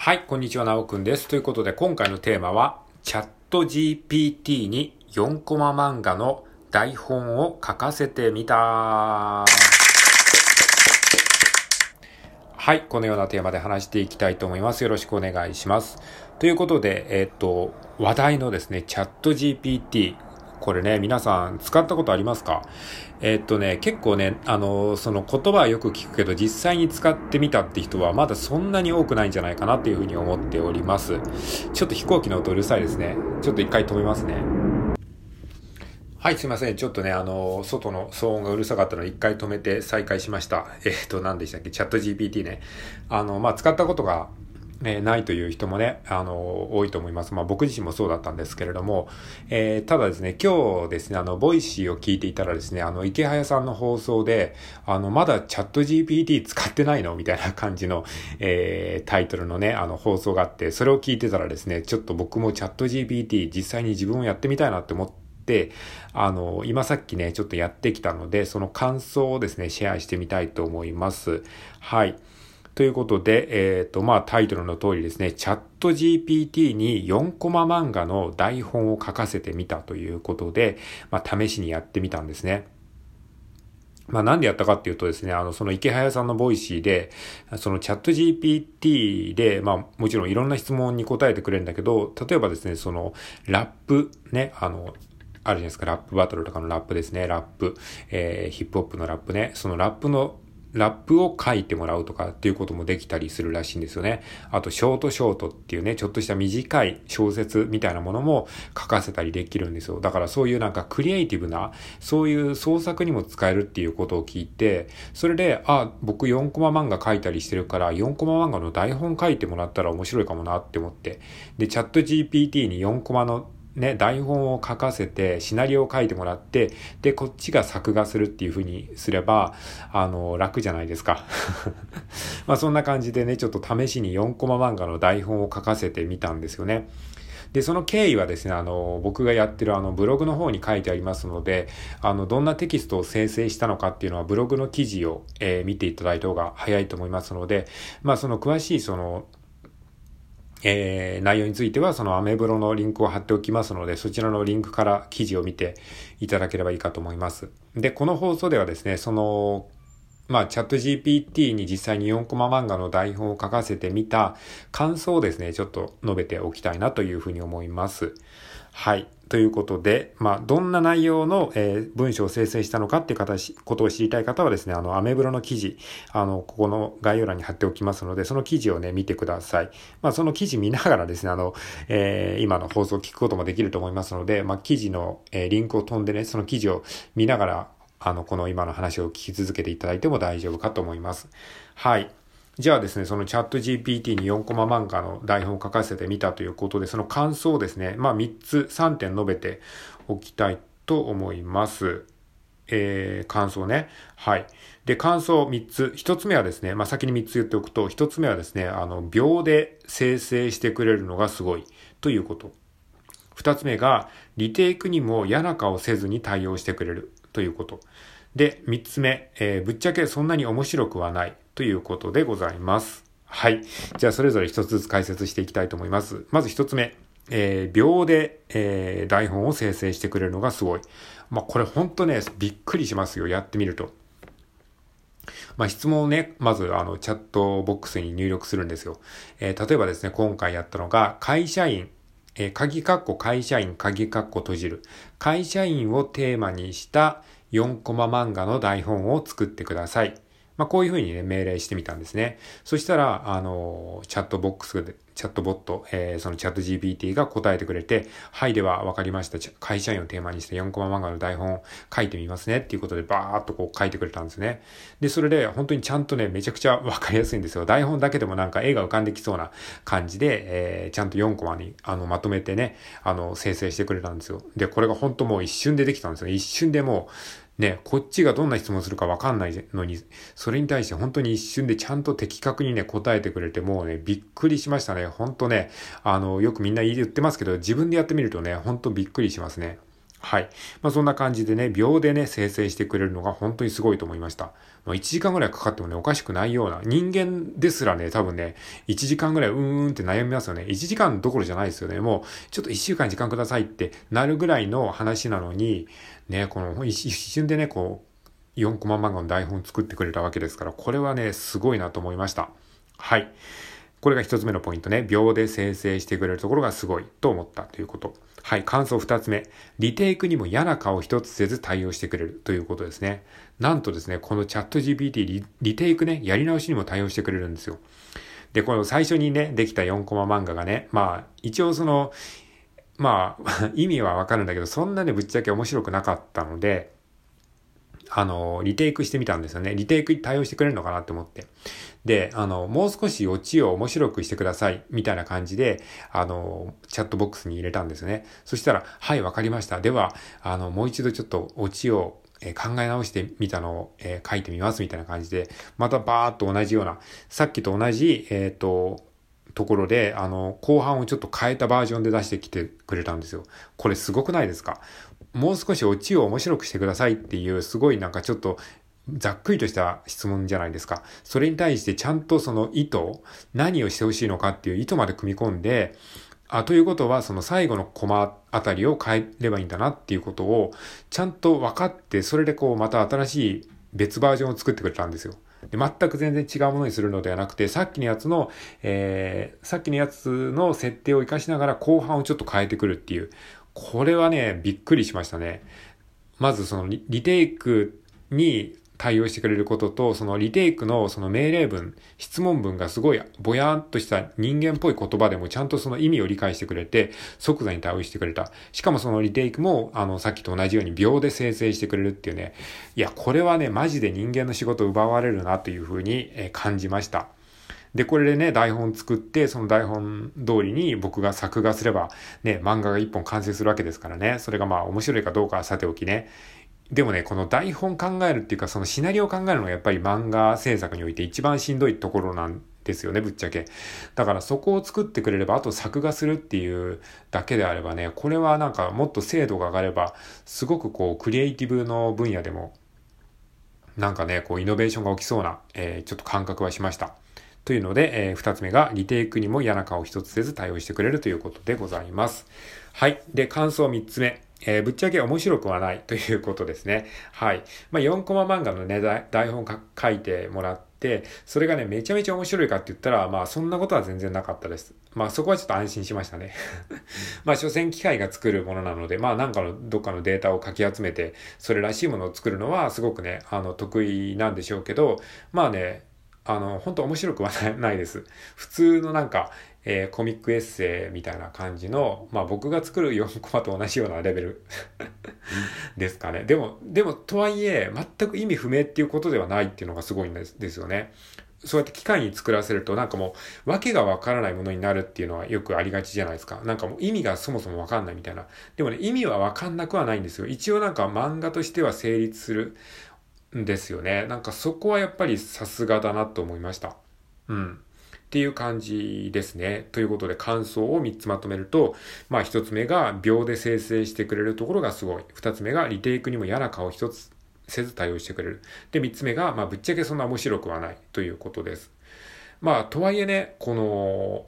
はい、こんにちは、なおくんです。ということで、今回のテーマは、チャット GPT に4コマ漫画の台本を書かせてみた。はい、このようなテーマで話していきたいと思います。よろしくお願いします。ということで、えっと、話題のですね、チャット GPT。これね、皆さん使ったことありますか？えっとね、結構ね、あの、その言葉はよく聞くけど、実際に使ってみたって人はまだそんなに多くないんじゃないかなっていうふうに思っております。ちょっと飛行機の音うるさいですね。ちょっと一回止めますね。はい、すいません。ちょっとね、あの、外の騒音がうるさかったので、一回止めて再開しました。えっ、と、何でしたっけ？チャット GPT ね。あの、まあ、使ったことが、えーないという人もね、あの、多いと思います。まあ、僕自身もそうだったんですけれども、えーただですね、今日ですね、あの、ボイシーを聞いていたらですね、あの、イケハヤさんの放送で、あの、まだチャット GPT 使ってないの？みたいな感じの、えータイトルのね、あの、放送があって、それを聞いてたらですね、ちょっと僕もチャット GPT 実際に自分をやってみたいなって思って、あの、今さっきね、ちょっとやってきたので、その感想をですね、シェアしてみたいと思います。はい。ということで、えっ、と、まあ、タイトルの通りですね、チャット GPT に4コマ漫画の台本を書かせてみたということで、まあ、試しにやってみたんですね。まあなんでやったかっていうとですね、あの、そのイケハヤさんのボイシーで、そのチャット GPT で、まあもちろんいろんな質問に答えてくれるんだけど、例えばですね、そのラップね、あの、あるじゃないですか、ラップバトルとかのラップですね、ラップ、えー、ヒップホップのラップね、そのラップのラップを書いてもらうとかっていうこともできたりするらしいんですよね。あと、ショートショートっていうね、ちょっとした短い小説みたいなものも書かせたりできるんですよ。だからそういうなんかクリエイティブな、そういう創作にも使えるっていうことを聞いて、それで、あ、僕4コマ漫画書いたりしてるから、4コマ漫画の台本書いてもらったら面白いかもなって思って。で、チャット GPT に4コマのね、台本を書かせて、シナリオを書いてもらって、で、こっちが作画するっていう風にすれば、あの、楽じゃないですか。まあそんな感じでね、ちょっと試しに4コマ漫画の台本を書かせてみたんですよね。で、その経緯はですね、あの、僕がやってるあの、ブログの方に書いてありますので、あの、どんなテキストを生成したのかっていうのは、ブログの記事を、えー見ていただいた方が早いと思いますので、まあその詳しいその、えー内容については、そのアメブロのリンクを貼っておきますので、そちらのリンクから記事を見ていただければいいかと思います。で、この放送ではですね、その、まあ、チャット GPT に実際に4コマ漫画の台本を書かせてみた感想をですね、ちょっと述べておきたいなというふうに思います。はい。ということで、まあ、どんな内容の、えー文章を生成したのかっていう形、ことを知りたい方はですね、あの、アメブロの記事、あの、ここの概要欄に貼っておきますので、その記事をね、見てください。まあ、その記事見ながらですね、あの、えー今の放送を聞くこともできると思いますので、まあ、記事の、えーリンクを飛んでね、その記事を見ながら、あの、この今の話を聞き続けていただいても大丈夫かと思います。はい。じゃあですね、そのチャット GPT に4コマ漫画の台本を書かせてみたということで、その感想をですね、まあ3つ、3点述べておきたいと思います。えー、感想ね。はい。で、感想3つ。1つ目はですね、まあ先に3つ言っておくと、1つ目はですね、あの、秒で生成してくれるのがすごいということ。二つ目が、リテイクにも嫌な顔せずに対応してくれるということ。で、三つ目、えーぶっちゃけそんなに面白くはないということでございます。はい。じゃあ、それぞれ一つずつ解説していきたいと思います。まず一つ目、えー秒で、えー台本を生成してくれるのがすごい。まあ、これほんとね、びっくりしますよ。やってみると。まあ、質問をね、まず、あの、チャットボックスに入力するんですよ。えー例えばですね、今回やったのが、会社員、えー鍵括弧会社員、鍵括弧閉じる。会社員をテーマにした4コマ漫画の台本を作ってください。まあ、こういうふうにね、命令してみたんですね。そしたら、あの、チャットボックスで、チャットボット、えーそのチャット GPT が答えてくれて、はい、では分かりました。会社員をテーマにした4コマ漫画の台本を書いてみますねっていうことで、バーっとこう書いてくれたんですね。で、それで本当にちゃんとね、めちゃくちゃ分かりやすいんですよ。台本だけでもなんか絵が浮かんできそうな感じで、えーちゃんと4コマにあのまとめてね、あの、生成してくれたんですよ。で、これが本当もう一瞬でできたんですよ。一瞬でもう、ね、こっちがどんな質問するかわかんないのに、それに対して本当に一瞬でちゃんと的確にね、答えてくれて、もうね、びっくりしましたね。本当ね、あの、よくみんな言ってますけど、自分でやってみるとね、本当びっくりしますね。はい。まあそんな感じでね、秒でね、生成してくれるのが本当にすごいと思いました。まあ、1時間ぐらいかかってもね、おかしくないような、人間ですらね、多分ね、1時間ぐらいうーんって悩みますよね。1時間どころじゃないですよね。もう、ちょっと1週間時間くださいってなるぐらいの話なのに、ね、この一瞬でね、こう、4コマ漫画の台本作ってくれたわけですから、これはね、すごいなと思いました。はい。これが一つ目のポイントね。秒で生成してくれるところがすごいと思ったということ。はい。感想二つ目。リテイクにも嫌な顔一つせず対応してくれるということですね。なんとですね、このチャット GPT リリテイクね、やり直しにも対応してくれるんですよ。で、この最初にね、できた4コマ漫画がね、まあ、一応その、まあ、意味はわかるんだけど、そんなね、ぶっちゃけ面白くなかったので、あの、リテイクしてみたんですよね。リテイクに対応してくれるのかなって思って。で、あの、もう少しオチを面白くしてください、みたいな感じで、あの、チャットボックスに入れたんですね。そしたら、はい、わかりました。では、あの、もう一度ちょっとオチをえ考え直してみたのを、え、書いてみますみたいな感じで、またバーっと同じような、さっきと同じ、えっ、ー、と、ところで、あの、後半をちょっと変えたバージョンで出してきてくれたんですよ。これすごくないですか？もう少しオチを面白くしてくださいっていう、すごいなんかちょっとざっくりとした質問じゃないですか。それに対してちゃんとその意図、何をしてほしいのかっていう意図まで組み込んで、あ、ということは、その最後のコマあたりを変えればいいんだなっていうことを、ちゃんと分かって、それでこう、また新しい別バージョンを作ってくれたんですよ。で全く全然違うものにするのではなくて、さっきのやつの、えー、さっきのやつの設定を活かしながら後半をちょっと変えてくるっていう。これはね、びっくりしましたね。まずそのリテイクに対応してくれることと、そのリテイクのその命令文、質問文がすごいぼやんとした人間っぽい言葉でもちゃんとその意味を理解してくれて、即座に対応してくれた。しかもそのリテイクも、あの、さっきと同じように秒で生成してくれるっていうね。いや、これはね、マジで人間の仕事を奪われるなというふうに感じました。で、これでね、台本作って、その台本通りに僕が作画すれば、ね、漫画が一本完成するわけですからね。それがまあ面白いかどうかはさておきね。でもね、この台本考えるっていうか、そのシナリオを考えるのがやっぱり漫画制作において一番しんどいところなんですよね、ぶっちゃけ。だからそこを作ってくれれば、あと作画するっていうだけであればね、これはなんかもっと精度が上がれば、すごくこう、クリエイティブの分野でも、なんかね、こう、イノベーションが起きそうな、えー、ちょっと感覚はしました。というので、えー、二つ目が、リテイクにも嫌な顔一つせず対応してくれるということでございます。はい。で、感想三つ目。えー、ぶっちゃけ面白くはないということですね。はい。まあ、4コマ漫画のね、台本書いてもらって、それがね、めちゃめちゃ面白いかって言ったら、まあ、そんなことは全然なかったです。まあ、そこはちょっと安心しましたね。まあ、所詮機械が作るものなので、まあ、なんかの、どっかのデータをかき集めて、それらしいものを作るのは、すごくね、あの、得意なんでしょうけど、まあね、あの、本当面白くはないです。普通のなんか、えー、コミックエッセイみたいな感じの、まあ僕が作る4コマと同じようなレベルですかね。でも、でも、とはいえ、全く意味不明っていうことではないっていうのがすごいんですですよね。そうやって機械に作らせるとなんかもう、わけがわからないものになるっていうのはよくありがちじゃないですか。なんかもう意味がそもそもわかんないみたいな。でもね、意味はわかんなくはないんですよ。一応なんか漫画としては成立するんですよね。なんかそこはやっぱりさすがだなと思いました。うん。っていう感じですね。ということで感想を3つまとめると、まあ1つ目が秒で生成してくれるところがすごい。2つ目がリテイクにも嫌な顔1つせず対応してくれる。で、3つ目が、まあぶっちゃけそんな面白くはないということです。まあとはいえね、この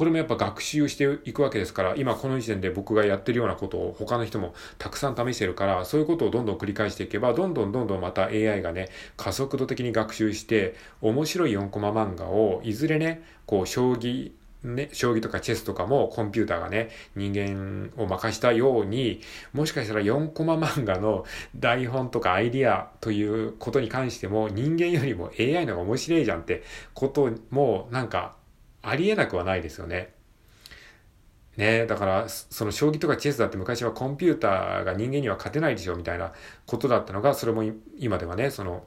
これもやっぱ学習していくわけですから、今この時点で僕がやってるようなことを他の人もたくさん試してるから、そういうことをどんどん繰り返していけば、どんどんどんどんまた AI がね、加速度的に学習して、面白い4コマ漫画を、いずれね、こう、将棋、ね、将棋とかチェスとかもコンピューターがね、人間を任したように、もしかしたら4コマ漫画の台本とかアイディアということに関しても人間よりも AI の方が面白いじゃんってこともなんかありえなくはないですよね。ねだから、その将棋とかチェスだって昔はコンピューターが人間には勝てないでしょみたいなことだったのが、それも今ではね、その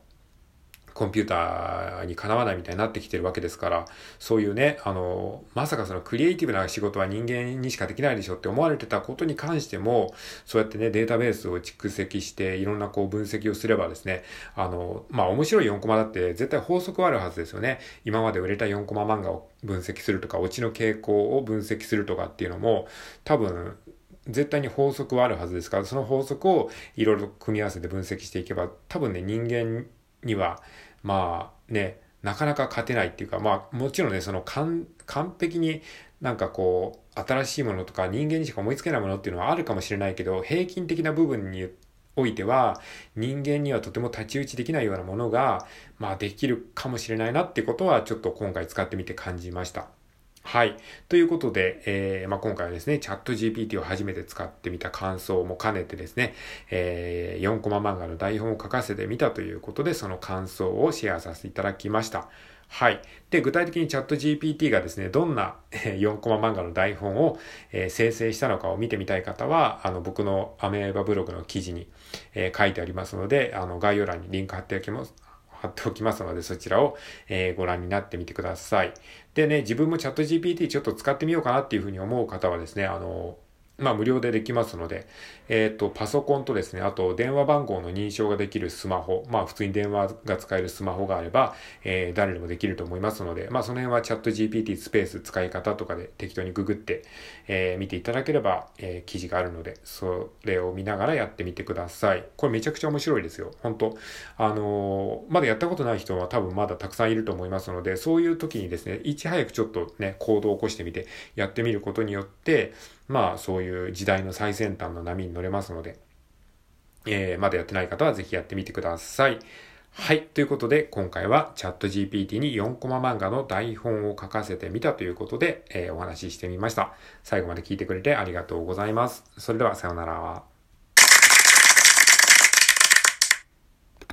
コンピューターにかなわないみたいになってきてるわけですから、そういうね、あの、まさかそのクリエイティブな仕事は人間にしかできないでしょって思われてたことに関しても、そうやってね、データベースを蓄積して、いろんなこう分析をすればですね、あの、まあ面白い4コマだって絶対法則はあるはずですよね。今まで売れた4コマ漫画を分析するとか、オチの傾向を分析するとかっていうのも、多分、絶対に法則はあるはずですから、その法則をいろいろ組み合わせて分析していけば、多分ね、人間には、まあね、なかなか勝てないっていうか、まあもちろんね、その完璧になんかこう、新しいものとか人間にしか思いつけないものっていうのはあるかもしれないけど、平均的な部分においては、人間にはとても太刀打ちできないようなものが、まあできるかもしれないなってことは、ちょっと今回使ってみて感じました。はい。ということで、えー、まあ、今回はですね、チャット GPT を初めて使ってみた感想も兼ねてですね、えー、4コマ漫画の台本を書かせてみたということで、その感想をシェアさせていただきました。はい。で、具体的にチャット GPT がですね、どんな4コマ漫画の台本を、生成したのかを見てみたい方は、あの、僕のアメーバブログの記事に、書いてありますので、あの、概要欄にリンク貼っておきます。貼っておきますので、そちらを、えー、ご覧になってみてください。でね、自分もチャット GPT ちょっと使ってみようかなっていうふうに思う方はですね、あの、まあ無料でできますので、えっ、ー、と、パソコンとですね、あと電話番号の認証ができるスマホ、まあ普通に電話が使えるスマホがあれば、えー、誰でもできると思いますので、まあその辺はチャット GPT スペース使い方とかで適当にググって、えー、見ていただければ、えー、記事があるので、それを見ながらやってみてください。これめちゃくちゃ面白いですよ。本当あの、まだやったことない人は多分まだたくさんいると思いますので、そういう時にですね、いち早くちょっとね、行動を起こしてみて、やってみることによって、まあそういう時代の最先端の波に乗れますので、えー、まだやってない方はぜひやってみてください。はい。ということで、今回はチャット GPT に4コマ漫画の台本を書かせてみたということで、えー、お話ししてみました。最後まで聞いてくれてありがとうございます。それでは、さようなら。